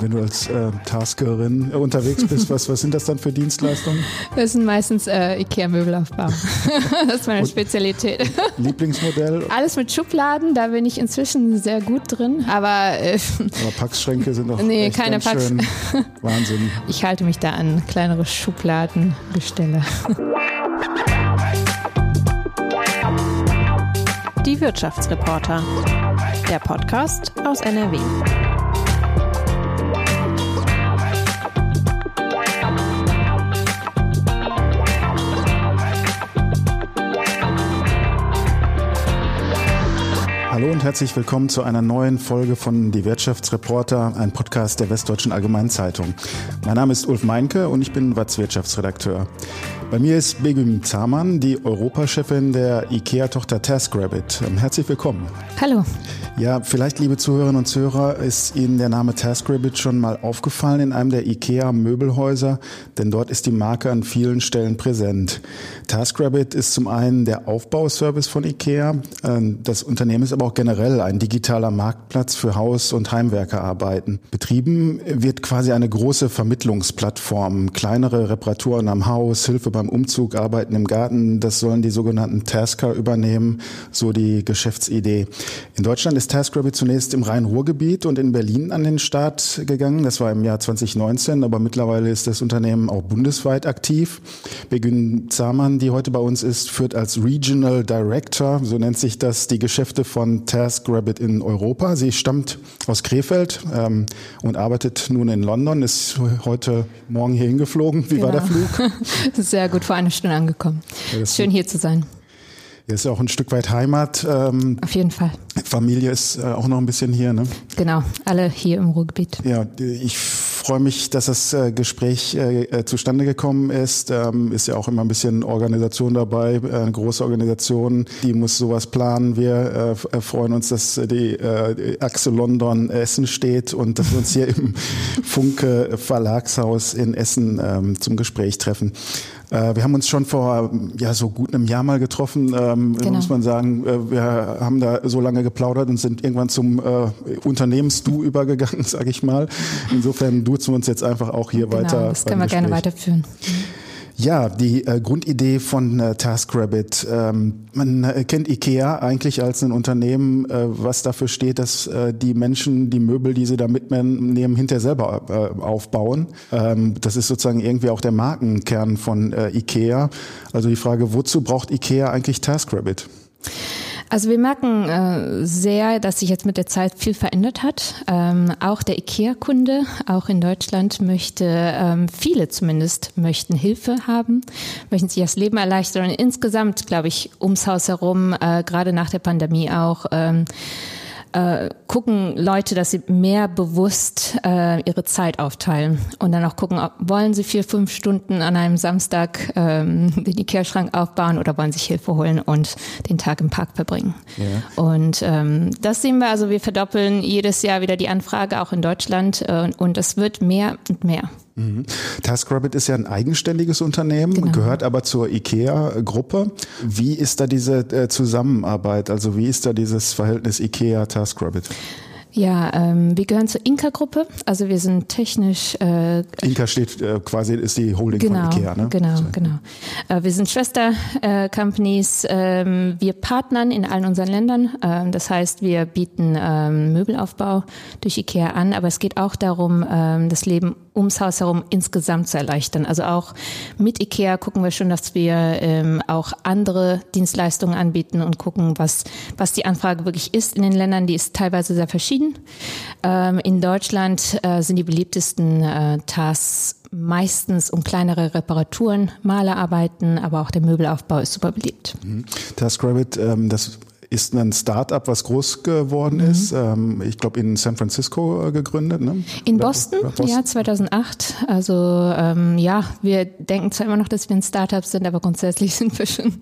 Wenn du als äh, Taskerin äh, unterwegs bist, was, was sind das dann für Dienstleistungen? Das sind meistens äh, IKEA-Möbelaufbau. das ist meine Und Spezialität. Lieblingsmodell? Alles mit Schubladen, da bin ich inzwischen sehr gut drin. Aber, äh, aber Packschränke sind doch nee, keine Packs. Wahnsinn. Ich halte mich da an kleinere Schubladengestelle. Die Wirtschaftsreporter. Der Podcast aus NRW. Hallo und herzlich willkommen zu einer neuen Folge von Die Wirtschaftsreporter, ein Podcast der Westdeutschen Allgemeinen Zeitung. Mein Name ist Ulf Meinke und ich bin Watz Wirtschaftsredakteur. Bei mir ist Begüm Zamann, die Europachefin der IKEA-Tochter TaskRabbit. Herzlich willkommen. Hallo. Ja, vielleicht, liebe Zuhörerinnen und Zuhörer, ist Ihnen der Name TaskRabbit schon mal aufgefallen in einem der IKEA-Möbelhäuser, denn dort ist die Marke an vielen Stellen präsent. TaskRabbit ist zum einen der Aufbauservice von IKEA. Ähm, das Unternehmen ist aber auch generell ein digitaler Marktplatz für Haus- und Heimwerkerarbeiten. Betrieben wird quasi eine große Vermittlungsplattform. Kleinere Reparaturen am Haus, Hilfe beim Umzug, Arbeiten im Garten, das sollen die sogenannten Tasker übernehmen, so die Geschäftsidee. In Deutschland ist TaskRabbit zunächst im Rhein-Ruhr-Gebiet und in Berlin an den Start gegangen. Das war im Jahr 2019, aber mittlerweile ist das Unternehmen auch bundesweit aktiv. Begün Zahmann, die heute bei uns ist, führt als Regional Director, so nennt sich das, die Geschäfte von TaskRabbit in Europa. Sie stammt aus Krefeld ähm, und arbeitet nun in London, ist heute Morgen hier hingeflogen. Wie genau. war der genau. Flug? Sehr gut, vor einer Stunde angekommen. Ja, Schön hier zu sein. Hier ist ja auch ein Stück weit Heimat. Ähm, Auf jeden Fall. Familie ist äh, auch noch ein bisschen hier, ne? Genau, alle hier im Ruhrgebiet. Ja, ich freue mich, dass das äh, Gespräch äh, äh, zustande gekommen ist. Ähm, ist ja auch immer ein bisschen Organisation dabei, äh, eine große Organisation, die muss sowas planen. Wir äh, freuen uns, dass die Achse London Essen steht und dass wir uns hier im Funke Verlagshaus in Essen ähm, zum Gespräch treffen. Äh, wir haben uns schon vor ja so gut einem Jahr mal getroffen, ähm, genau. muss man sagen. Äh, wir haben da so lange geplaudert und sind irgendwann zum äh, Unternehmens-Du übergegangen, sage ich mal. Insofern duzen wir uns jetzt einfach auch hier genau, weiter. Das können wir gerne weiterführen. Ja, die äh, Grundidee von äh, TaskRabbit. Ähm, man äh, kennt IKEA eigentlich als ein Unternehmen, äh, was dafür steht, dass äh, die Menschen die Möbel, die sie da mitnehmen, hinterher selber äh, aufbauen. Ähm, das ist sozusagen irgendwie auch der Markenkern von IKEA. Also die Frage, wozu braucht IKEA eigentlich TaskRabbit? Also wir merken äh, sehr, dass sich jetzt mit der Zeit viel verändert hat. Ähm, auch der IKEA-Kunde, auch in Deutschland, möchte, ähm, viele zumindest, möchten Hilfe haben, möchten sich das Leben erleichtern. Und insgesamt, glaube ich, ums Haus herum, äh, gerade nach der Pandemie auch, ähm, äh, gucken Leute, dass sie mehr bewusst äh, ihre Zeit aufteilen und dann auch gucken, ob, wollen sie vier, fünf Stunden an einem Samstag ähm, den Ikea-Schrank aufbauen oder wollen sich Hilfe holen und den Tag im Park verbringen. Ja. Und ähm, das sehen wir, also wir verdoppeln jedes Jahr wieder die Anfrage, auch in Deutschland äh, und es wird mehr und mehr. Mhm. TaskRabbit ist ja ein eigenständiges Unternehmen, genau. gehört aber zur IKEA-Gruppe. Wie ist da diese äh, Zusammenarbeit? Also wie ist da dieses Verhältnis IKEA-TaskRabbit? Ja, ähm, wir gehören zur Inka-Gruppe. Also wir sind technisch. Äh, Inka steht äh, quasi ist die Holding genau, von Ikea, ne? Genau, so. genau. Äh, wir sind Schwester-Companies. Äh, ähm, wir partnern in allen unseren Ländern. Ähm, das heißt, wir bieten ähm, Möbelaufbau durch Ikea an, aber es geht auch darum, ähm, das Leben ums Haus herum insgesamt zu erleichtern. Also auch mit IKEA gucken wir schon, dass wir ähm, auch andere Dienstleistungen anbieten und gucken, was, was die Anfrage wirklich ist in den Ländern. Die ist teilweise sehr verschieden. Ähm, in Deutschland äh, sind die beliebtesten äh, Tasks meistens um kleinere Reparaturen, Malerarbeiten, aber auch der Möbelaufbau ist super beliebt. Mhm. TaskRabbit, ähm, das ist ein Start-up, was groß geworden mhm. ist. Ähm, ich glaube in San Francisco äh, gegründet. Ne? In Boston, Boston, ja, 2008. Also ähm, ja, wir denken zwar immer noch, dass wir ein Start-up sind, aber grundsätzlich sind wir schon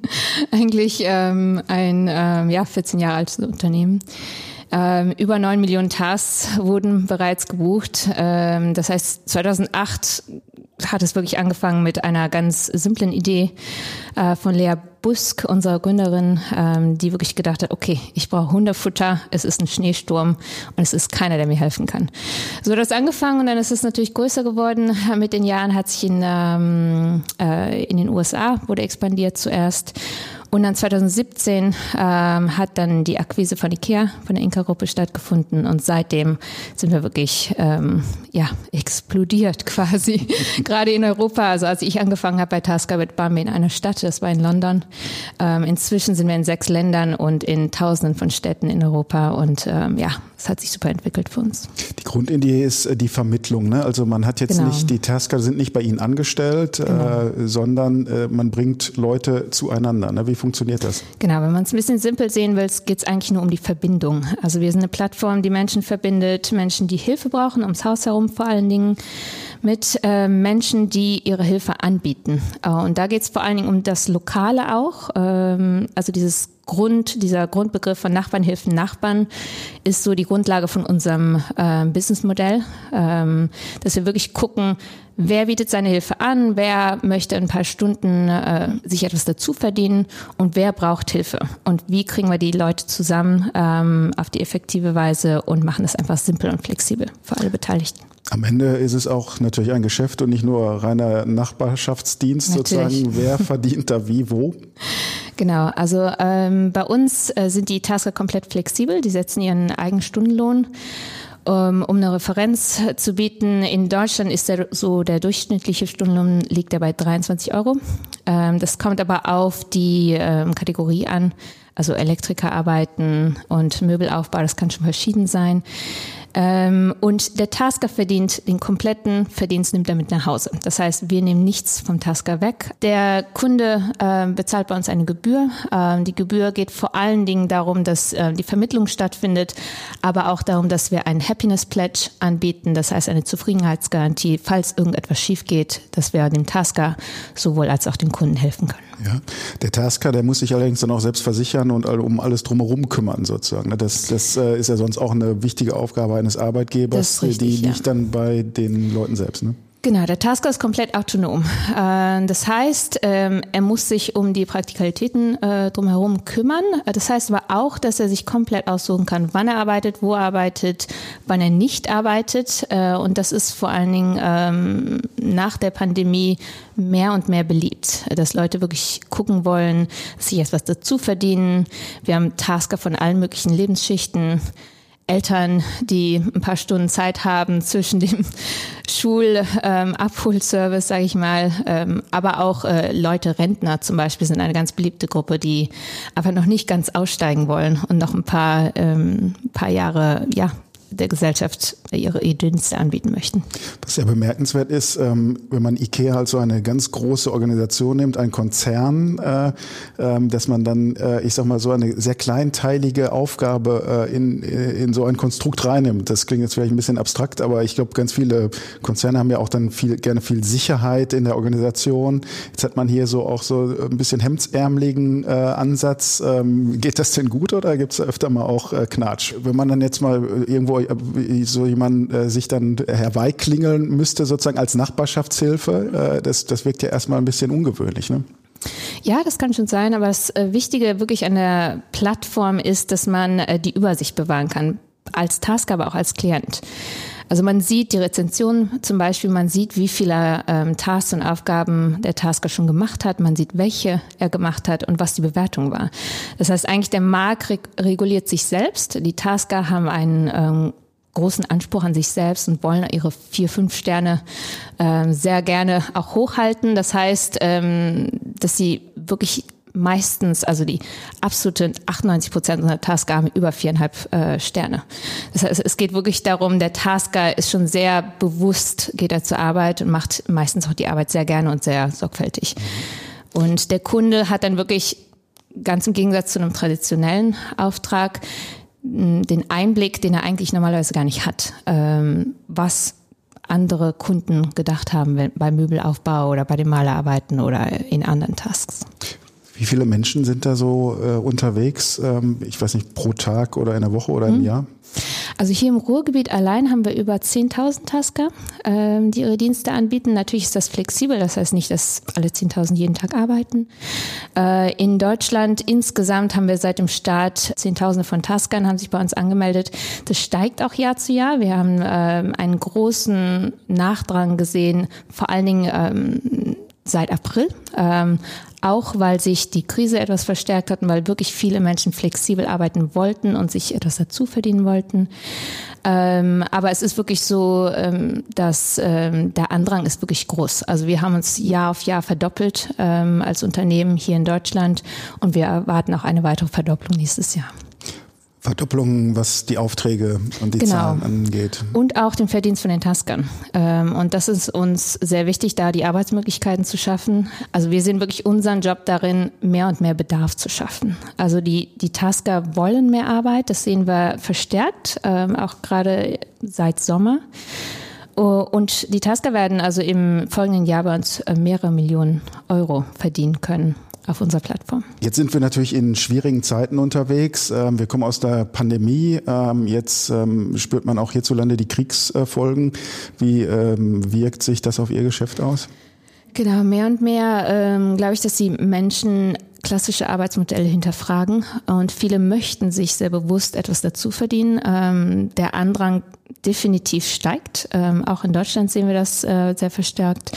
eigentlich ähm, ein ähm, ja, 14 Jahre altes Unternehmen. Ähm, über 9 Millionen Tasks wurden bereits gebucht. Ähm, das heißt, 2008 hat es wirklich angefangen mit einer ganz simplen Idee äh, von Lea Busk, unserer Gründerin, ähm, die wirklich gedacht hat, okay, ich brauche Hundefutter, es ist ein Schneesturm und es ist keiner, der mir helfen kann. So hat das angefangen und dann ist es natürlich größer geworden. Mit den Jahren hat sich in, ähm, äh, in den USA wurde expandiert zuerst und dann 2017 ähm, hat dann die Akquise von Ikea, von der Inka-Gruppe stattgefunden und seitdem sind wir wirklich ähm, ja, explodiert quasi, gerade in Europa. Also als ich angefangen habe bei Taskarbeit, waren wir in einer Stadt, das war in London. Ähm, inzwischen sind wir in sechs Ländern und in tausenden von Städten in Europa und ähm, ja, es hat sich super entwickelt für uns. Die Grundidee ist äh, die Vermittlung. Ne? Also man hat jetzt genau. nicht, die Tasker sind nicht bei Ihnen angestellt, genau. äh, sondern äh, man bringt Leute zueinander. Ne? Wie funktioniert das? Genau, wenn man es ein bisschen simpel sehen will, geht es eigentlich nur um die Verbindung. Also wir sind eine Plattform, die Menschen verbindet, Menschen, die Hilfe brauchen, ums Haus herum vor allen Dingen mit äh, Menschen, die ihre Hilfe anbieten. Äh, und da geht es vor allen Dingen um das Lokale auch, ähm, also dieses Grund, dieser Grundbegriff von Nachbarn helfen Nachbarn ist so die Grundlage von unserem äh, Businessmodell, ähm, dass wir wirklich gucken, wer bietet seine Hilfe an, wer möchte ein paar Stunden äh, sich etwas dazu verdienen und wer braucht Hilfe und wie kriegen wir die Leute zusammen ähm, auf die effektive Weise und machen das einfach simpel und flexibel für alle Beteiligten. Am Ende ist es auch natürlich ein Geschäft und nicht nur reiner Nachbarschaftsdienst natürlich. sozusagen. Wer verdient da wie, wo? Genau, also ähm, bei uns äh, sind die Tasker komplett flexibel, die setzen ihren eigenen Stundenlohn. Um, um eine Referenz zu bieten, in Deutschland ist der, so der durchschnittliche Stundenlohn liegt er bei 23 Euro. Ähm, das kommt aber auf die ähm, Kategorie an, also Elektriker arbeiten und Möbelaufbau, das kann schon verschieden sein. Ähm, und der Tasker verdient den kompletten Verdienst, nimmt er mit nach Hause. Das heißt, wir nehmen nichts vom Tasker weg. Der Kunde äh, bezahlt bei uns eine Gebühr. Ähm, die Gebühr geht vor allen Dingen darum, dass äh, die Vermittlung stattfindet, aber auch darum, dass wir einen Happiness Pledge anbieten, das heißt eine Zufriedenheitsgarantie, falls irgendetwas schief geht, dass wir dem Tasker sowohl als auch dem Kunden helfen können. Ja, der Tasker, der muss sich allerdings dann auch selbst versichern und um alles drumherum kümmern sozusagen. Das, das äh, ist ja sonst auch eine wichtige Aufgabe eines Arbeitgebers, richtig, die liegt ja. dann bei den Leuten selbst. Ne? Genau, der Tasker ist komplett autonom. Äh, das heißt, ähm, er muss sich um die Praktikalitäten äh, drumherum kümmern. Das heißt aber auch, dass er sich komplett aussuchen kann, wann er arbeitet, wo er arbeitet, wann er nicht arbeitet. Äh, und das ist vor allen Dingen ähm, nach der Pandemie mehr und mehr beliebt, dass Leute wirklich gucken wollen, sich etwas dazu verdienen. Wir haben Tasker von allen möglichen Lebensschichten. Eltern, die ein paar Stunden Zeit haben zwischen dem Schulabholservice, ähm, sage ich mal, ähm, aber auch äh, Leute, Rentner zum Beispiel, sind eine ganz beliebte Gruppe, die einfach noch nicht ganz aussteigen wollen und noch ein paar, ähm, paar Jahre, ja, der Gesellschaft ihre Dienste anbieten möchten. Was ja bemerkenswert ist, ähm, wenn man IKEA als so eine ganz große Organisation nimmt, ein Konzern, äh, ähm, dass man dann, äh, ich sag mal, so eine sehr kleinteilige Aufgabe äh, in, in so ein Konstrukt reinnimmt. Das klingt jetzt vielleicht ein bisschen abstrakt, aber ich glaube, ganz viele Konzerne haben ja auch dann viel, gerne viel Sicherheit in der Organisation. Jetzt hat man hier so auch so ein bisschen hemdsärmeligen Ansatz. Ähm, geht das denn gut oder gibt es öfter mal auch Knatsch? Wenn man dann jetzt mal irgendwo so jemand äh, sich dann herbeiklingeln müsste, sozusagen als Nachbarschaftshilfe, äh, das, das wirkt ja erstmal ein bisschen ungewöhnlich. Ne? Ja, das kann schon sein, aber das äh, Wichtige wirklich an der Plattform ist, dass man äh, die Übersicht bewahren kann, als Task, aber auch als Klient. Also man sieht die Rezension zum Beispiel, man sieht, wie viele ähm, Tasks und Aufgaben der Tasker schon gemacht hat, man sieht, welche er gemacht hat und was die Bewertung war. Das heißt eigentlich, der Markt reg reguliert sich selbst. Die Tasker haben einen ähm, großen Anspruch an sich selbst und wollen ihre vier, fünf Sterne äh, sehr gerne auch hochhalten. Das heißt, ähm, dass sie wirklich meistens, also die absolute 98 Prozent unserer Tasker haben über viereinhalb äh, Sterne. Das heißt, es geht wirklich darum, der Tasker ist schon sehr bewusst, geht er zur Arbeit und macht meistens auch die Arbeit sehr gerne und sehr sorgfältig. Und der Kunde hat dann wirklich ganz im Gegensatz zu einem traditionellen Auftrag den Einblick, den er eigentlich normalerweise gar nicht hat, ähm, was andere Kunden gedacht haben beim Möbelaufbau oder bei den Malerarbeiten oder in anderen Tasks. Wie viele Menschen sind da so äh, unterwegs? Ähm, ich weiß nicht, pro Tag oder in der Woche oder im mhm. Jahr? Also hier im Ruhrgebiet allein haben wir über 10.000 Tasker, ähm, die ihre Dienste anbieten. Natürlich ist das flexibel, das heißt nicht, dass alle 10.000 jeden Tag arbeiten. Äh, in Deutschland insgesamt haben wir seit dem Start Zehntausende von Taskern haben sich bei uns angemeldet. Das steigt auch Jahr zu Jahr. Wir haben ähm, einen großen Nachdrang gesehen, vor allen Dingen ähm, seit April. Ähm, auch weil sich die Krise etwas verstärkt hat und weil wirklich viele Menschen flexibel arbeiten wollten und sich etwas dazu verdienen wollten. Ähm, aber es ist wirklich so, ähm, dass ähm, der Andrang ist wirklich groß. Also wir haben uns Jahr auf Jahr verdoppelt ähm, als Unternehmen hier in Deutschland und wir erwarten auch eine weitere Verdopplung nächstes Jahr. Verdopplung, was die Aufträge und die genau. Zahlen angeht. Und auch den Verdienst von den Taskern. Ähm, und das ist uns sehr wichtig, da die Arbeitsmöglichkeiten zu schaffen. Also wir sehen wirklich unseren Job darin, mehr und mehr Bedarf zu schaffen. Also die, die Tasker wollen mehr Arbeit, das sehen wir verstärkt, ähm, auch gerade seit Sommer. Oh, und die Tasker werden also im folgenden Jahr bei uns äh, mehrere Millionen Euro verdienen können auf unserer Plattform. Jetzt sind wir natürlich in schwierigen Zeiten unterwegs. Ähm, wir kommen aus der Pandemie. Ähm, jetzt ähm, spürt man auch hierzulande die Kriegsfolgen. Wie wirkt sich das auf Ihr Geschäft aus? Genau, mehr und mehr ähm, glaube ich, dass die Menschen klassische Arbeitsmodelle hinterfragen und viele möchten sich sehr bewusst etwas dazu verdienen. Ähm, der Andrang definitiv steigt. Ähm, auch in Deutschland sehen wir das äh, sehr verstärkt.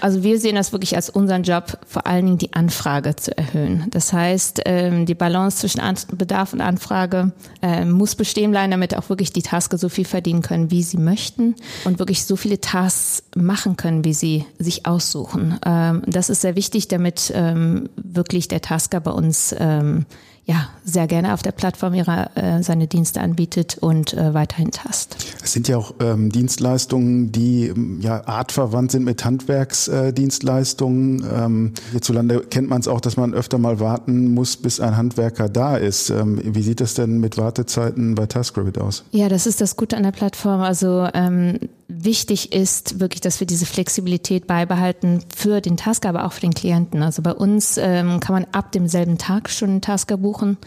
Also wir sehen das wirklich als unseren Job, vor allen Dingen die Anfrage zu erhöhen. Das heißt, ähm, die Balance zwischen An Bedarf und Anfrage äh, muss bestehen bleiben, damit auch wirklich die Tasker so viel verdienen können, wie sie möchten und wirklich so viele Tasks machen können, wie sie sich aussuchen. Ähm, das ist sehr wichtig, damit ähm, wirklich der Tasker bei uns ähm, ja, sehr gerne auf der Plattform ihrer, äh, seine Dienste anbietet und äh, weiterhin tast. Es sind ja auch ähm, Dienstleistungen, die ähm, ja artverwandt sind mit Handwerksdienstleistungen. Äh, ähm, hierzulande kennt man es auch, dass man öfter mal warten muss, bis ein Handwerker da ist. Ähm, wie sieht das denn mit Wartezeiten bei TaskRabbit aus? Ja, das ist das Gute an der Plattform. Also ähm, wichtig ist wirklich, dass wir diese Flexibilität beibehalten für den Tasker, aber auch für den Klienten. Also bei uns ähm, kann man ab demselben Tag schon einen Tasker buchen.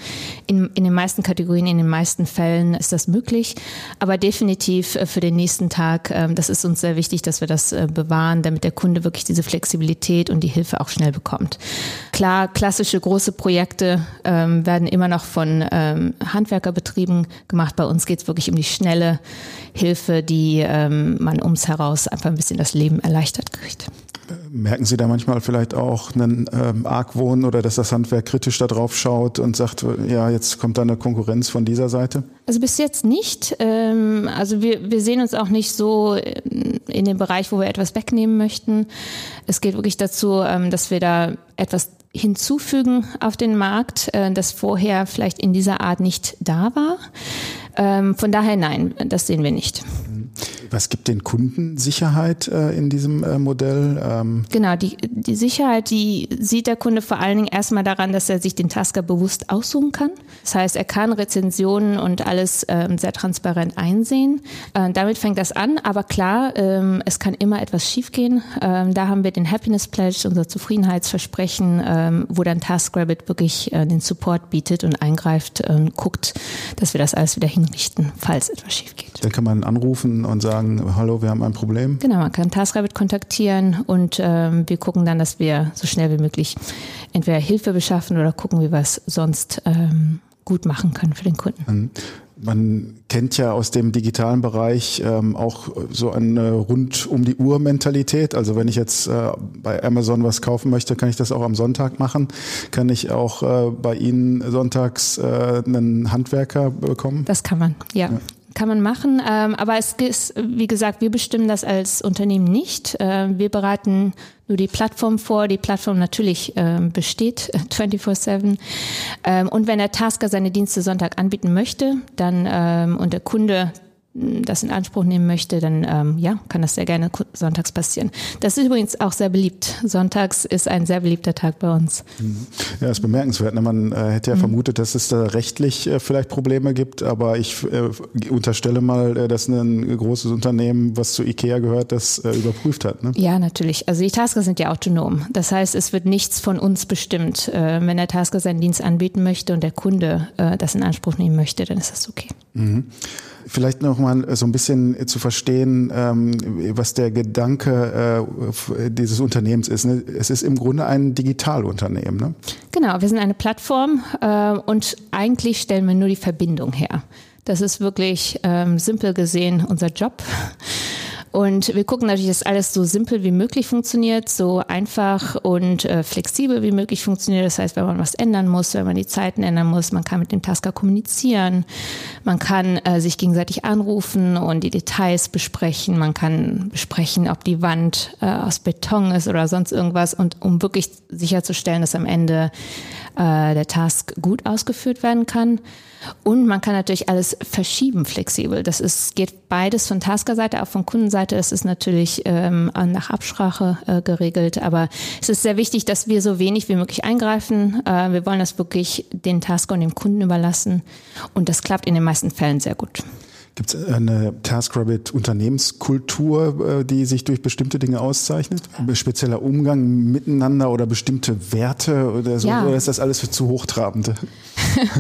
In, in den meisten Kategorien, in den meisten Fällen ist das möglich. Aber definitiv äh, für den nächsten Tag, ähm, das ist uns sehr wichtig, dass wir das äh, bewahren, damit der Kunde wirklich diese Flexibilität und die Hilfe auch schnell bekommt. Klar, klassische große Projekte ähm, werden immer noch von ähm, Handwerkerbetrieben gemacht. Bei uns geht es wirklich um die schnelle Hilfe, die ähm, man ums heraus einfach ein bisschen das Leben erleichtert kriegt. Merken Sie da manchmal vielleicht auch einen ähm, Argwohn oder dass das Handwerk kritisch da drauf schaut und sagt, ja, jetzt kommt da eine Konkurrenz von dieser Seite? Also bis jetzt nicht. Ähm, also wir, wir sehen uns auch nicht so in dem Bereich, wo wir etwas wegnehmen möchten. Es geht wirklich dazu, ähm, dass wir da etwas hinzufügen auf den Markt, äh, das vorher vielleicht in dieser Art nicht da war. Ähm, von daher nein, das sehen wir nicht. Was gibt den Kunden Sicherheit äh, in diesem äh, Modell? Ähm genau, die, die Sicherheit, die sieht der Kunde vor allen Dingen erstmal daran, dass er sich den Tasker bewusst aussuchen kann. Das heißt, er kann Rezensionen und alles ähm, sehr transparent einsehen. Äh, damit fängt das an, aber klar, ähm, es kann immer etwas schiefgehen. Ähm, da haben wir den Happiness Pledge, unser Zufriedenheitsversprechen, ähm, wo dann TaskRabbit wirklich äh, den Support bietet und eingreift und guckt, dass wir das alles wieder hinrichten, falls etwas schief geht. Dann kann man anrufen und sagen, hallo, wir haben ein Problem. Genau, man kann TaskRabbit kontaktieren und ähm, wir gucken dann, dass wir so schnell wie möglich entweder Hilfe beschaffen oder gucken, wie wir es sonst ähm, gut machen können für den Kunden. Mhm. Man kennt ja aus dem digitalen Bereich ähm, auch so eine rund um die Uhr Mentalität. Also wenn ich jetzt äh, bei Amazon was kaufen möchte, kann ich das auch am Sonntag machen. Kann ich auch äh, bei Ihnen sonntags äh, einen Handwerker bekommen? Das kann man, ja. ja kann man machen. Ähm, aber es ist, wie gesagt, wir bestimmen das als Unternehmen nicht. Ähm, wir bereiten nur die Plattform vor. Die Plattform natürlich ähm, besteht 24-7. Ähm, und wenn der Tasker seine Dienste Sonntag anbieten möchte, dann ähm, und der Kunde das in Anspruch nehmen möchte, dann ähm, ja, kann das sehr gerne sonntags passieren. Das ist übrigens auch sehr beliebt. Sonntags ist ein sehr beliebter Tag bei uns. Mhm. Ja, ist bemerkenswert. Ne? Man äh, hätte ja mhm. vermutet, dass es da rechtlich äh, vielleicht Probleme gibt, aber ich äh, unterstelle mal, äh, dass ein großes Unternehmen, was zu IKEA gehört, das überprüft hat. Ne? Ja, natürlich. Also die Tasker sind ja autonom. Das heißt, es wird nichts von uns bestimmt. Wenn der Tasker seinen Dienst anbieten möchte und der Kunde das in Anspruch nehmen möchte, dann ist das okay. Mhm. Vielleicht noch mal so ein bisschen zu verstehen, ähm, was der Gedanke äh, dieses Unternehmens ist. Ne? Es ist im Grunde ein Digitalunternehmen. Ne? Genau, wir sind eine Plattform äh, und eigentlich stellen wir nur die Verbindung her. Das ist wirklich ähm, simpel gesehen unser Job. Und wir gucken natürlich, dass alles so simpel wie möglich funktioniert, so einfach und äh, flexibel wie möglich funktioniert. Das heißt, wenn man was ändern muss, wenn man die Zeiten ändern muss, man kann mit dem Tasker kommunizieren, man kann äh, sich gegenseitig anrufen und die Details besprechen, man kann besprechen, ob die Wand äh, aus Beton ist oder sonst irgendwas und um wirklich sicherzustellen, dass am Ende äh, der Task gut ausgeführt werden kann. Und man kann natürlich alles verschieben flexibel. Das ist, geht beides von Tasker-Seite, auch von Kundenseite. Das ist natürlich ähm, nach Absprache äh, geregelt. Aber es ist sehr wichtig, dass wir so wenig wie möglich eingreifen. Äh, wir wollen das wirklich den Tasker und dem Kunden überlassen. Und das klappt in den meisten Fällen sehr gut. Gibt es eine TaskRabbit-Unternehmenskultur, äh, die sich durch bestimmte Dinge auszeichnet? Spezieller Umgang miteinander oder bestimmte Werte oder so? Ja. Oder ist das alles für zu hochtrabend?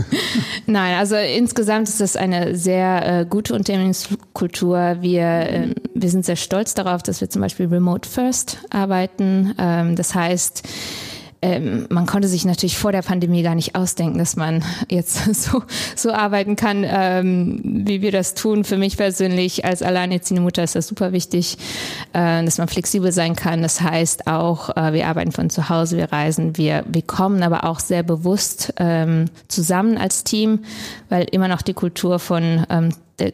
Nein, also insgesamt ist das eine sehr äh, gute Unternehmenskultur. Wir, äh, wir sind sehr stolz darauf, dass wir zum Beispiel Remote First arbeiten. Ähm, das heißt, ähm, man konnte sich natürlich vor der Pandemie gar nicht ausdenken, dass man jetzt so, so arbeiten kann, ähm, wie wir das tun. Für mich persönlich als alleinerziehende Mutter ist das super wichtig, äh, dass man flexibel sein kann. Das heißt auch, äh, wir arbeiten von zu Hause, wir reisen, wir, wir kommen aber auch sehr bewusst ähm, zusammen als Team, weil immer noch die Kultur von ähm,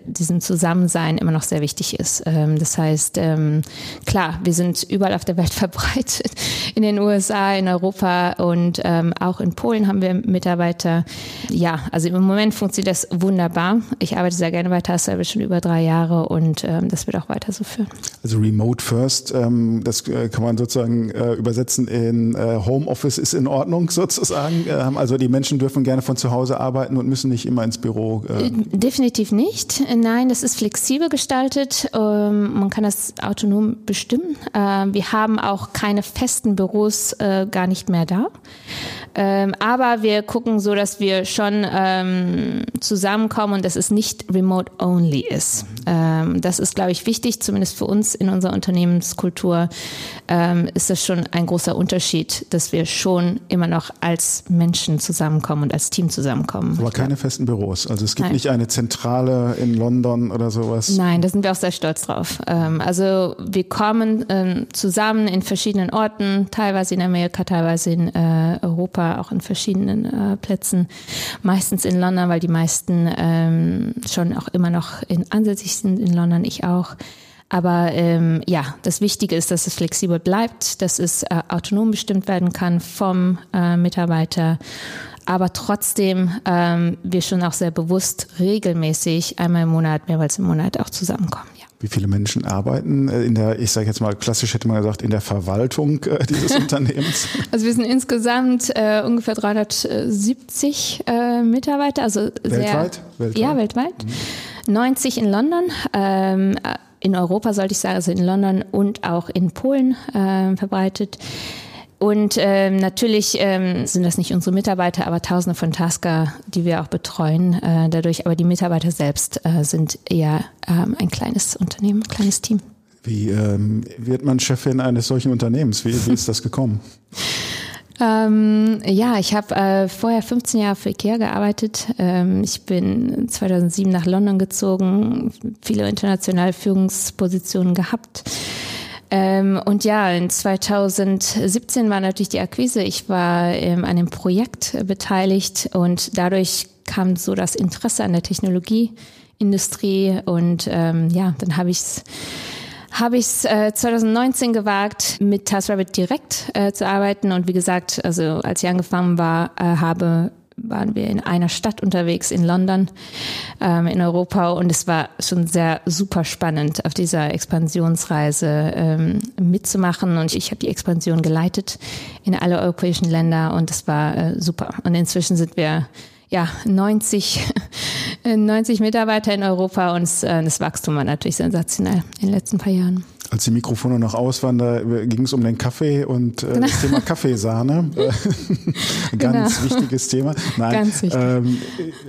diesem Zusammensein immer noch sehr wichtig ist. Ähm, das heißt, ähm, klar, wir sind überall auf der Welt verbreitet, in den USA, in Europa und ähm, auch in Polen haben wir Mitarbeiter. Ja, also im Moment funktioniert das wunderbar. Ich arbeite sehr gerne bei Tassel, schon über drei Jahre und das wird auch weiter so führen. Also Remote First, das äh, kann man sozusagen äh, übersetzen in äh, Homeoffice ist in Ordnung sozusagen. Also die Menschen dürfen gerne von zu Hause arbeiten und müssen nicht immer ins Büro. Definitiv nicht. Nein, das ist flexibel gestaltet. Ähm, man kann das autonom bestimmen. Ähm, wir haben auch keine festen Büros äh, gar nicht mehr da. Ähm, aber wir gucken so, dass wir schon zusammenkommen und dass es nicht remote only ist. das ist, glaube ich, wichtig, zumindest für uns in unserer Unternehmenskultur ist das schon ein großer Unterschied, dass wir schon immer noch als Menschen zusammenkommen und als Team zusammenkommen. Aber keine festen Büros. Also es gibt Nein. nicht eine zentrale in London oder sowas? Nein, da sind wir auch sehr stolz drauf. Ähm, also wir kommen ähm, zusammen in verschiedenen Orten, teilweise in Amerika, teilweise in äh, Europa, auch in verschiedenen äh, Plätzen. Meistens in London, weil die meisten ähm, schon auch immer noch in, ansässig sind in London, ich auch. Aber ähm, ja, das Wichtige ist, dass es flexibel bleibt, dass es äh, autonom bestimmt werden kann vom äh, Mitarbeiter aber trotzdem ähm, wir schon auch sehr bewusst regelmäßig einmal im Monat, mehrmals im Monat auch zusammenkommen. Wie viele Menschen arbeiten äh, in der, ich sage jetzt mal klassisch hätte man gesagt, in der Verwaltung äh, dieses Unternehmens? Also wir sind insgesamt äh, ungefähr 370 äh, Mitarbeiter, also weltweit? Sehr, weltweit? Ja, weltweit. Mhm. 90 in London. Ähm, in Europa sollte ich sagen, also in London und auch in Polen äh, verbreitet. Und ähm, natürlich ähm, sind das nicht unsere Mitarbeiter, aber Tausende von Tasker, die wir auch betreuen äh, dadurch. Aber die Mitarbeiter selbst äh, sind eher ähm, ein kleines Unternehmen, ein kleines Team. Wie ähm, wird man Chefin eines solchen Unternehmens? Wie, wie ist das gekommen? Ähm, ja, ich habe äh, vorher 15 Jahre für IKEA gearbeitet. Ähm, ich bin 2007 nach London gezogen, viele internationale Führungspositionen gehabt. Ähm, und ja, in 2017 war natürlich die Akquise. Ich war ähm, an dem Projekt beteiligt und dadurch kam so das Interesse an der Technologieindustrie und ähm, ja, dann habe ich es habe ich es äh, 2019 gewagt, mit TaskRabbit direkt äh, zu arbeiten. Und wie gesagt, also als ich angefangen war, äh, habe waren wir in einer Stadt unterwegs in London, ähm, in Europa und es war schon sehr super spannend, auf dieser Expansionsreise ähm, mitzumachen und ich habe die Expansion geleitet in alle europäischen Länder und es war äh, super. Und inzwischen sind wir ja 90 90 Mitarbeiter in Europa und äh, das Wachstum war natürlich sensationell in den letzten paar Jahren. Als die Mikrofone noch aus waren, da ging es um den Kaffee und äh, genau. das Thema Kaffeesahne. Ganz genau. wichtiges Thema. Nein, Ganz wichtig. Ähm,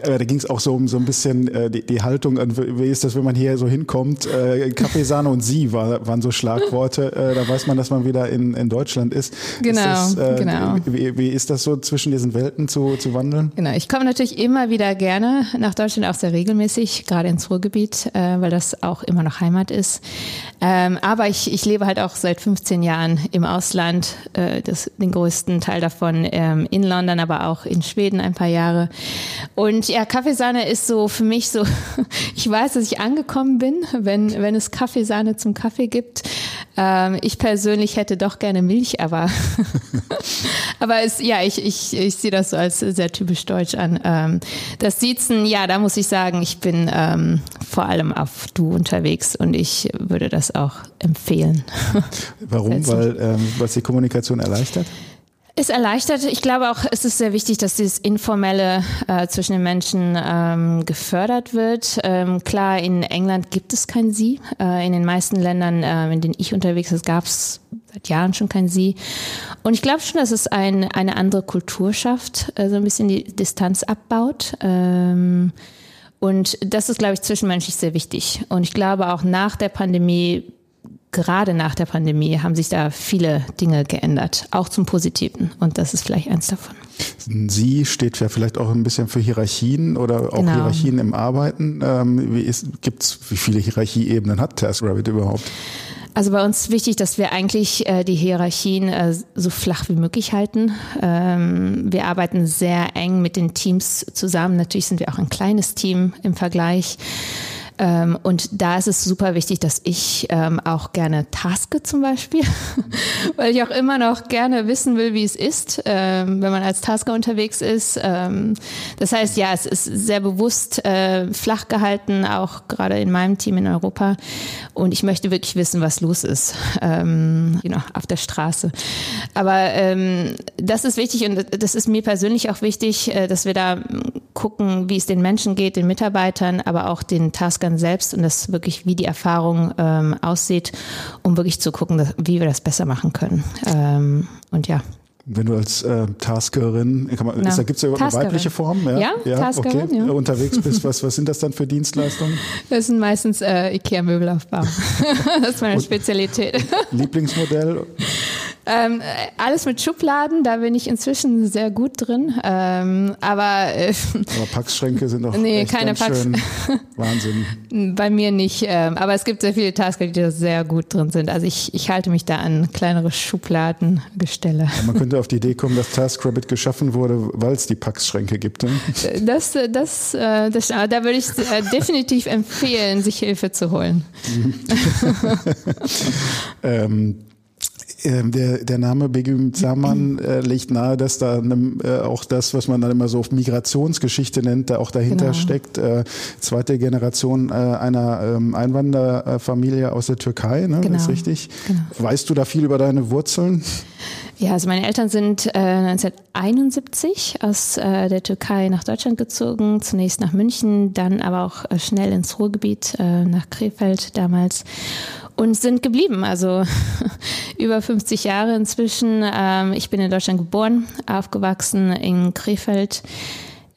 da ging es auch so um so ein bisschen äh, die, die Haltung, wie ist das, wenn man hier so hinkommt? Äh, Kaffeesahne und Sie war, waren so Schlagworte. Äh, da weiß man, dass man wieder in, in Deutschland ist. Genau, ist das, äh, genau. Wie, wie ist das so zwischen diesen Welten zu, zu wandeln? Genau, ich komme natürlich immer wieder gerne nach Deutschland, auch sehr regelmäßig, gerade ins Ruhrgebiet, äh, weil das auch immer noch Heimat ist. Ähm, aber ich, ich lebe halt auch seit 15 Jahren im Ausland, äh, das, den größten Teil davon ähm, in London, aber auch in Schweden ein paar Jahre. Und ja, Kaffeesahne ist so für mich so, ich weiß, dass ich angekommen bin, wenn, wenn es Kaffeesahne zum Kaffee gibt. Ähm, ich persönlich hätte doch gerne Milch, aber, aber es, ja, ich, ich, ich sehe das so als sehr typisch deutsch an. Ähm, das Siezen, ja, da muss ich sagen, ich bin ähm, vor allem auf Du unterwegs und ich würde das auch empfehlen. Warum? Weil ähm, was die Kommunikation erleichtert? Es erleichtert. Ich glaube auch, es ist sehr wichtig, dass dieses Informelle äh, zwischen den Menschen ähm, gefördert wird. Ähm, klar, in England gibt es kein Sie. Äh, in den meisten Ländern, äh, in denen ich unterwegs bin, gab es seit Jahren schon kein Sie. Und ich glaube schon, dass es ein, eine andere Kultur schafft, äh, so ein bisschen die Distanz abbaut. Ähm, und das ist, glaube ich, zwischenmenschlich sehr wichtig. Und ich glaube auch nach der Pandemie gerade nach der Pandemie haben sich da viele Dinge geändert, auch zum Positiven. Und das ist vielleicht eins davon. Sie steht ja vielleicht auch ein bisschen für Hierarchien oder auch genau. Hierarchien im Arbeiten. Ähm, wie gibt's, wie viele Hierarchieebenen hat TaskRabbit überhaupt? Also bei uns ist wichtig, dass wir eigentlich äh, die Hierarchien äh, so flach wie möglich halten. Ähm, wir arbeiten sehr eng mit den Teams zusammen. Natürlich sind wir auch ein kleines Team im Vergleich. Ähm, und da ist es super wichtig, dass ich ähm, auch gerne taske zum Beispiel, weil ich auch immer noch gerne wissen will, wie es ist, ähm, wenn man als Tasker unterwegs ist. Ähm, das heißt, ja, es ist sehr bewusst äh, flach gehalten, auch gerade in meinem Team in Europa. Und ich möchte wirklich wissen, was los ist, know, auf der Straße. Aber ähm, das ist wichtig und das ist mir persönlich auch wichtig, äh, dass wir da gucken, wie es den Menschen geht, den Mitarbeitern, aber auch den Taskern selbst und das wirklich, wie die Erfahrung ähm, aussieht, um wirklich zu gucken, dass, wie wir das besser machen können. Ähm, und ja. Wenn du als äh, Taskerin, kann man, da gibt es ja überhaupt eine weibliche Form? Ja, ja, ja Taskerin, okay. ja. Unterwegs bist, was, was sind das dann für Dienstleistungen? Das sind meistens äh, IKEA-Möbelaufbau. das ist meine Und Spezialität. Lieblingsmodell? Ähm, alles mit Schubladen, da bin ich inzwischen sehr gut drin. Ähm, aber, äh, aber Packschränke sind doch nee, echt keine Packs schön Wahnsinn. Bei mir nicht. Ähm, aber es gibt sehr viele Tasker, die da sehr gut drin sind. Also ich, ich halte mich da an kleinere Schubladengestelle. Ja, man könnte auf die Idee kommen, dass TaskRabbit geschaffen wurde, weil es die Packschränke gibt. Ne? Das, das, äh, das, da würde ich äh, definitiv empfehlen, sich Hilfe zu holen. ähm, ähm, der, der Name Begüm Zaman äh, legt nahe, dass da äh, auch das, was man dann immer so Migrationsgeschichte nennt, da auch dahinter genau. steckt. Äh, zweite Generation äh, einer ähm, Einwanderfamilie aus der Türkei, ne? Genau. ist richtig. Genau. Weißt du da viel über deine Wurzeln? Ja, also meine Eltern sind äh, 1971 aus äh, der Türkei nach Deutschland gezogen, zunächst nach München, dann aber auch äh, schnell ins Ruhrgebiet, äh, nach Krefeld damals und sind geblieben. Also über 50 Jahre inzwischen. Ähm, ich bin in Deutschland geboren, aufgewachsen in Krefeld.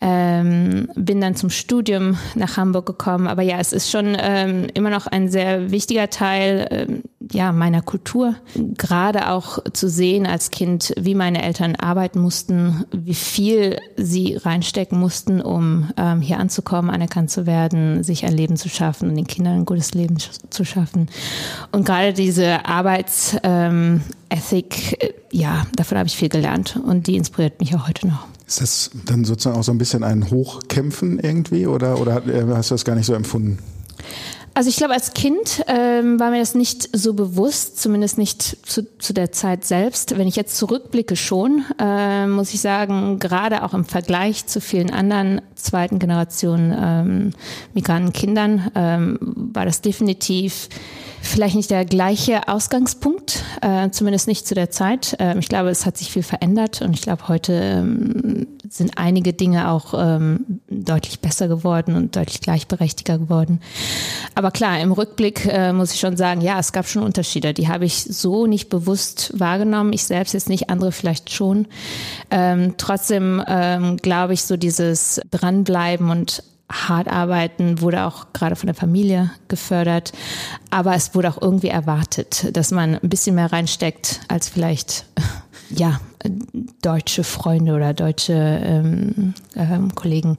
Ähm, bin dann zum Studium nach Hamburg gekommen. Aber ja, es ist schon ähm, immer noch ein sehr wichtiger Teil ähm, ja, meiner Kultur. Gerade auch zu sehen als Kind, wie meine Eltern arbeiten mussten, wie viel sie reinstecken mussten, um ähm, hier anzukommen, anerkannt zu werden, sich ein Leben zu schaffen und den Kindern ein gutes Leben zu schaffen. Und gerade diese Arbeitsethik, ähm, äh, ja, davon habe ich viel gelernt und die inspiriert mich auch heute noch. Ist das dann sozusagen auch so ein bisschen ein Hochkämpfen irgendwie oder, oder äh, hast du das gar nicht so empfunden? Also ich glaube, als Kind ähm, war mir das nicht so bewusst, zumindest nicht zu, zu der Zeit selbst. Wenn ich jetzt zurückblicke schon, äh, muss ich sagen, gerade auch im Vergleich zu vielen anderen zweiten Generationen ähm, Migrantenkindern ähm, war das definitiv vielleicht nicht der gleiche Ausgangspunkt, äh, zumindest nicht zu der Zeit. Äh, ich glaube, es hat sich viel verändert und ich glaube, heute ähm, sind einige Dinge auch ähm, deutlich besser geworden und deutlich gleichberechtiger geworden. Aber klar, im Rückblick äh, muss ich schon sagen, ja, es gab schon Unterschiede. Die habe ich so nicht bewusst wahrgenommen. Ich selbst jetzt nicht, andere vielleicht schon. Ähm, trotzdem ähm, glaube ich, so dieses Dranbleiben und hart arbeiten wurde auch gerade von der Familie gefördert, aber es wurde auch irgendwie erwartet, dass man ein bisschen mehr reinsteckt als vielleicht ja deutsche Freunde oder deutsche ähm, ähm, Kollegen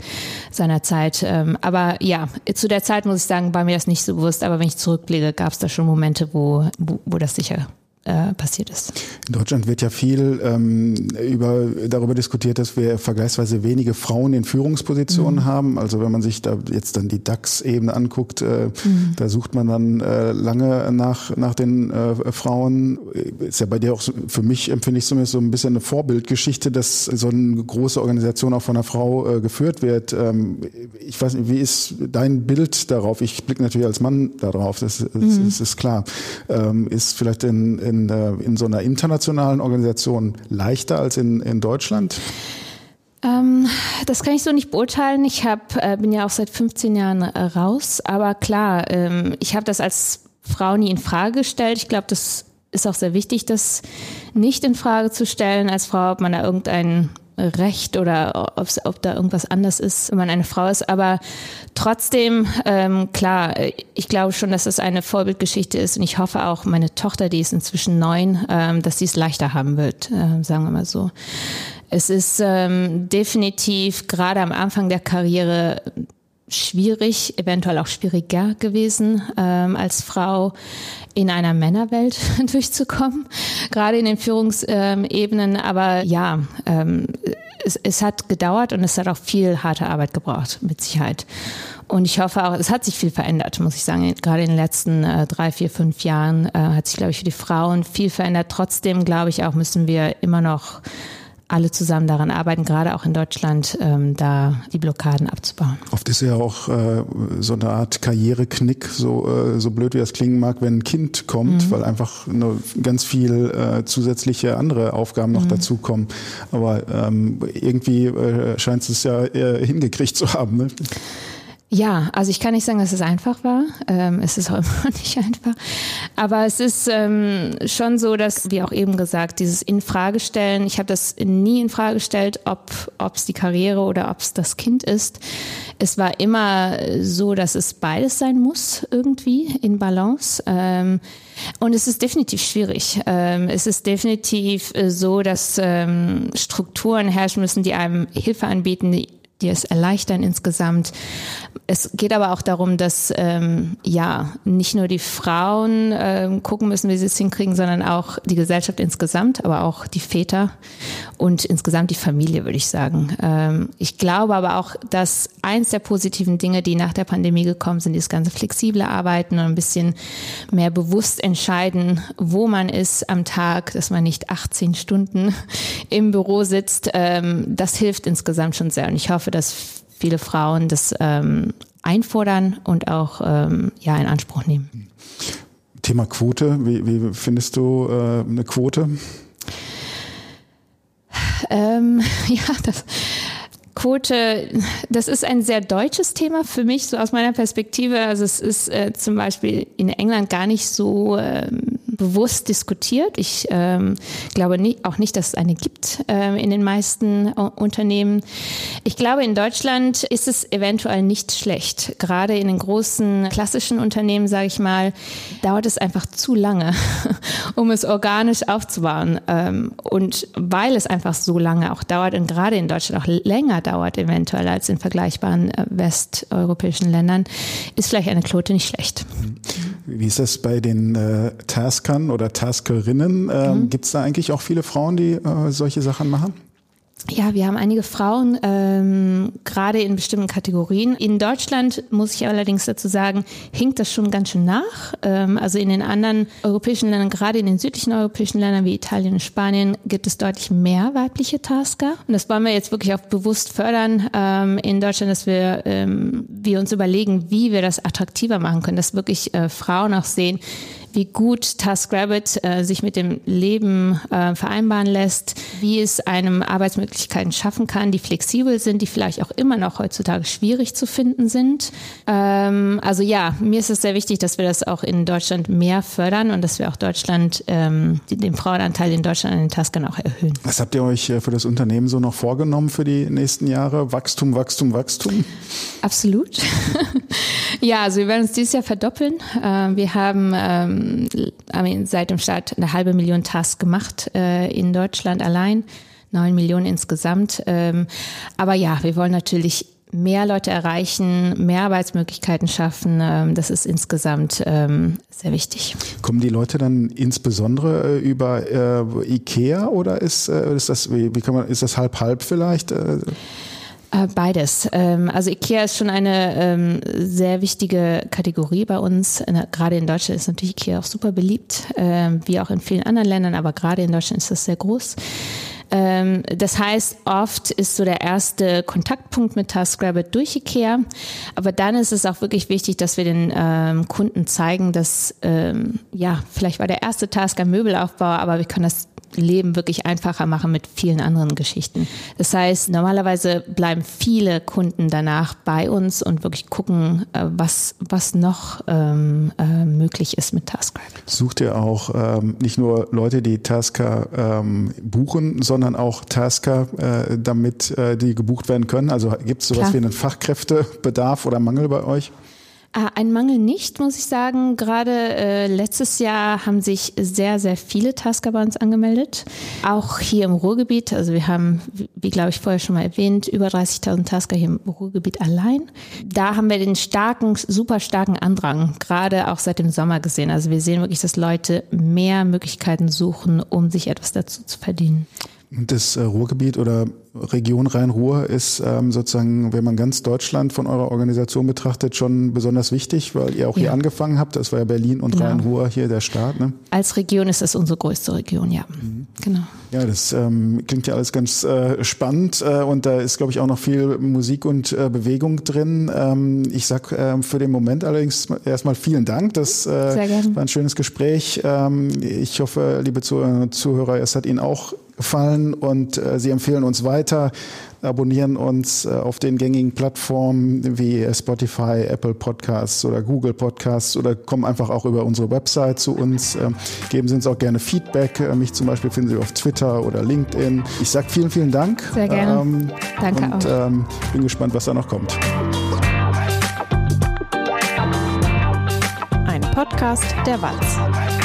seiner Zeit. Ähm, aber ja, zu der Zeit muss ich sagen, war mir das nicht so bewusst. Aber wenn ich zurückblicke, gab es da schon Momente, wo, wo, wo das sicher äh, passiert ist. In Deutschland wird ja viel ähm, über, darüber diskutiert, dass wir vergleichsweise wenige Frauen in Führungspositionen mhm. haben. Also wenn man sich da jetzt dann die DAX-Ebene anguckt, äh, mhm. da sucht man dann äh, lange nach, nach den äh, Frauen. Ist ja bei dir auch, für mich empfinde ich zumindest so ein bisschen eine Vorbildgeschichte, dass so eine große Organisation auch von einer Frau äh, geführt wird. Ähm, ich weiß nicht, wie ist dein Bild darauf? Ich blicke natürlich als Mann darauf, das, das, mhm. das ist klar. Ähm, ist vielleicht in, in in, äh, in so einer internationalen Organisation leichter als in, in Deutschland? Ähm, das kann ich so nicht beurteilen. Ich hab, äh, bin ja auch seit 15 Jahren äh, raus, aber klar, ähm, ich habe das als Frau nie in Frage gestellt. Ich glaube, das ist auch sehr wichtig, das nicht in Frage zu stellen als Frau, ob man da irgendeinen Recht oder ob da irgendwas anders ist, wenn man eine Frau ist. Aber trotzdem, ähm, klar, ich glaube schon, dass das eine Vorbildgeschichte ist und ich hoffe auch, meine Tochter, die ist inzwischen neun, ähm, dass sie es leichter haben wird, äh, sagen wir mal so. Es ist ähm, definitiv gerade am Anfang der Karriere schwierig, eventuell auch schwieriger gewesen, ähm, als Frau in einer Männerwelt durchzukommen, gerade in den Führungsebenen. Aber ja, ähm, es, es hat gedauert und es hat auch viel harte Arbeit gebraucht, mit Sicherheit. Und ich hoffe auch, es hat sich viel verändert, muss ich sagen. Gerade in den letzten äh, drei, vier, fünf Jahren äh, hat sich, glaube ich, für die Frauen viel verändert. Trotzdem, glaube ich, auch müssen wir immer noch alle zusammen daran arbeiten, gerade auch in Deutschland, ähm, da die Blockaden abzubauen. Oft ist ja auch äh, so eine Art Karriereknick, so, äh, so blöd wie das klingen mag, wenn ein Kind kommt, mhm. weil einfach nur ganz viel äh, zusätzliche andere Aufgaben noch mhm. dazukommen. Aber ähm, irgendwie äh, scheint es ja hingekriegt zu haben. Ne? Ja, also ich kann nicht sagen, dass es einfach war. Ähm, es ist auch immer nicht einfach. Aber es ist ähm, schon so, dass, wie auch eben gesagt, dieses Infragestellen, ich habe das nie in Frage gestellt, ob es die Karriere oder ob es das Kind ist. Es war immer so, dass es beides sein muss, irgendwie in Balance. Ähm, und es ist definitiv schwierig. Ähm, es ist definitiv äh, so, dass ähm, Strukturen herrschen müssen, die einem Hilfe anbieten, die die es erleichtern insgesamt. Es geht aber auch darum, dass ähm, ja nicht nur die Frauen ähm, gucken müssen, wie sie es hinkriegen, sondern auch die Gesellschaft insgesamt, aber auch die Väter und insgesamt die Familie, würde ich sagen. Ähm, ich glaube aber auch, dass eins der positiven Dinge, die nach der Pandemie gekommen sind, ist ganze flexible Arbeiten und ein bisschen mehr bewusst entscheiden, wo man ist am Tag, dass man nicht 18 Stunden im Büro sitzt. Ähm, das hilft insgesamt schon sehr und ich hoffe, dass viele Frauen das ähm, einfordern und auch ähm, ja in Anspruch nehmen. Thema Quote, wie, wie findest du äh, eine Quote? Ähm, ja, das, Quote, das ist ein sehr deutsches Thema für mich, so aus meiner Perspektive. Also es ist äh, zum Beispiel in England gar nicht so ähm, bewusst diskutiert. Ich ähm, glaube nicht, auch nicht, dass es eine gibt ähm, in den meisten äh, Unternehmen. Ich glaube, in Deutschland ist es eventuell nicht schlecht. Gerade in den großen klassischen Unternehmen, sage ich mal, dauert es einfach zu lange, um es organisch aufzubauen. Ähm, und weil es einfach so lange auch dauert und gerade in Deutschland auch länger dauert eventuell als in vergleichbaren äh, westeuropäischen Ländern, ist vielleicht eine Quote nicht schlecht. Wie ist das bei den äh, Taskern oder Taskerinnen? Ähm, mhm. Gibt es da eigentlich auch viele Frauen, die äh, solche Sachen machen? Ja, wir haben einige Frauen, ähm, gerade in bestimmten Kategorien. In Deutschland, muss ich allerdings dazu sagen, hinkt das schon ganz schön nach. Ähm, also in den anderen europäischen Ländern, gerade in den südlichen europäischen Ländern wie Italien und Spanien, gibt es deutlich mehr weibliche Tasker. Und das wollen wir jetzt wirklich auch bewusst fördern ähm, in Deutschland, dass wir, ähm, wir uns überlegen, wie wir das attraktiver machen können, dass wirklich äh, Frauen auch sehen, wie gut TaskRabbit äh, sich mit dem Leben äh, vereinbaren lässt, wie es einem Arbeitsmöglichkeiten schaffen kann, die flexibel sind, die vielleicht auch immer noch heutzutage schwierig zu finden sind. Ähm, also ja, mir ist es sehr wichtig, dass wir das auch in Deutschland mehr fördern und dass wir auch Deutschland ähm, den Frauenanteil in Deutschland an den Taskern auch erhöhen. Was habt ihr euch äh, für das Unternehmen so noch vorgenommen für die nächsten Jahre? Wachstum, Wachstum, Wachstum? Absolut. ja, also wir werden uns dieses Jahr verdoppeln. Äh, wir haben ähm, seit dem Start eine halbe Million Tasks gemacht äh, in Deutschland allein. Neun Millionen insgesamt. Ähm, aber ja, wir wollen natürlich mehr Leute erreichen, mehr Arbeitsmöglichkeiten schaffen. Ähm, das ist insgesamt ähm, sehr wichtig. Kommen die Leute dann insbesondere äh, über äh, IKEA oder ist, äh, ist das wie kann man ist das halb halb vielleicht? Beides. Ähm, also IKEA ist schon eine sehr wichtige Kategorie bei uns. Gerade in Deutschland ist natürlich IKEA auch super beliebt, wie auch in vielen anderen Ländern, aber gerade in Deutschland ist das sehr groß. Ähm, das heißt, oft ist so der erste Kontaktpunkt mit TaskRabbit durch IKEA. Aber dann ist es auch wirklich wichtig, dass wir den ähm, Kunden zeigen, dass, ähm, ja, vielleicht war der erste Task ein Möbelaufbau, aber wir können das Leben wirklich einfacher machen mit vielen anderen Geschichten. Das heißt, normalerweise bleiben viele Kunden danach bei uns und wirklich gucken, äh, was, was noch ähm, äh, möglich ist mit TaskRabbit. Sucht ihr auch ähm, nicht nur Leute, die Tasker ähm, buchen, sondern auch Tasker, äh, damit äh, die gebucht werden können? Also gibt es sowas Klar. wie einen Fachkräftebedarf oder Mangel bei euch? Ah, ein Mangel nicht, muss ich sagen. Gerade äh, letztes Jahr haben sich sehr, sehr viele Tasker bei uns angemeldet. Auch hier im Ruhrgebiet. Also wir haben, wie glaube ich vorher schon mal erwähnt, über 30.000 Tasker hier im Ruhrgebiet allein. Da haben wir den starken, super starken Andrang, gerade auch seit dem Sommer gesehen. Also wir sehen wirklich, dass Leute mehr Möglichkeiten suchen, um sich etwas dazu zu verdienen. Das äh, Ruhrgebiet oder Region Rhein-Ruhr ist ähm, sozusagen, wenn man ganz Deutschland von eurer Organisation betrachtet, schon besonders wichtig, weil ihr auch ja. hier angefangen habt. Das war ja Berlin und genau. Rhein-Ruhr hier der Start. Ne? Als Region ist das unsere größte Region, ja. Mhm. Genau. Ja, das ähm, klingt ja alles ganz äh, spannend äh, und da ist, glaube ich, auch noch viel Musik und äh, Bewegung drin. Ähm, ich sag äh, für den Moment allerdings erstmal vielen Dank. Das äh, war ein schönes Gespräch. Ähm, ich hoffe, liebe Zuhörer, es hat Ihnen auch gefallen und äh, Sie empfehlen uns weiter, abonnieren uns äh, auf den gängigen Plattformen wie Spotify, Apple Podcasts oder Google Podcasts oder kommen einfach auch über unsere Website zu uns. Äh, geben Sie uns auch gerne Feedback. Äh, mich zum Beispiel finden Sie auf Twitter oder LinkedIn. Ich sage vielen, vielen Dank. Sehr gerne. Ähm, Danke und, auch. Ähm, bin gespannt, was da noch kommt. Ein Podcast der Walz.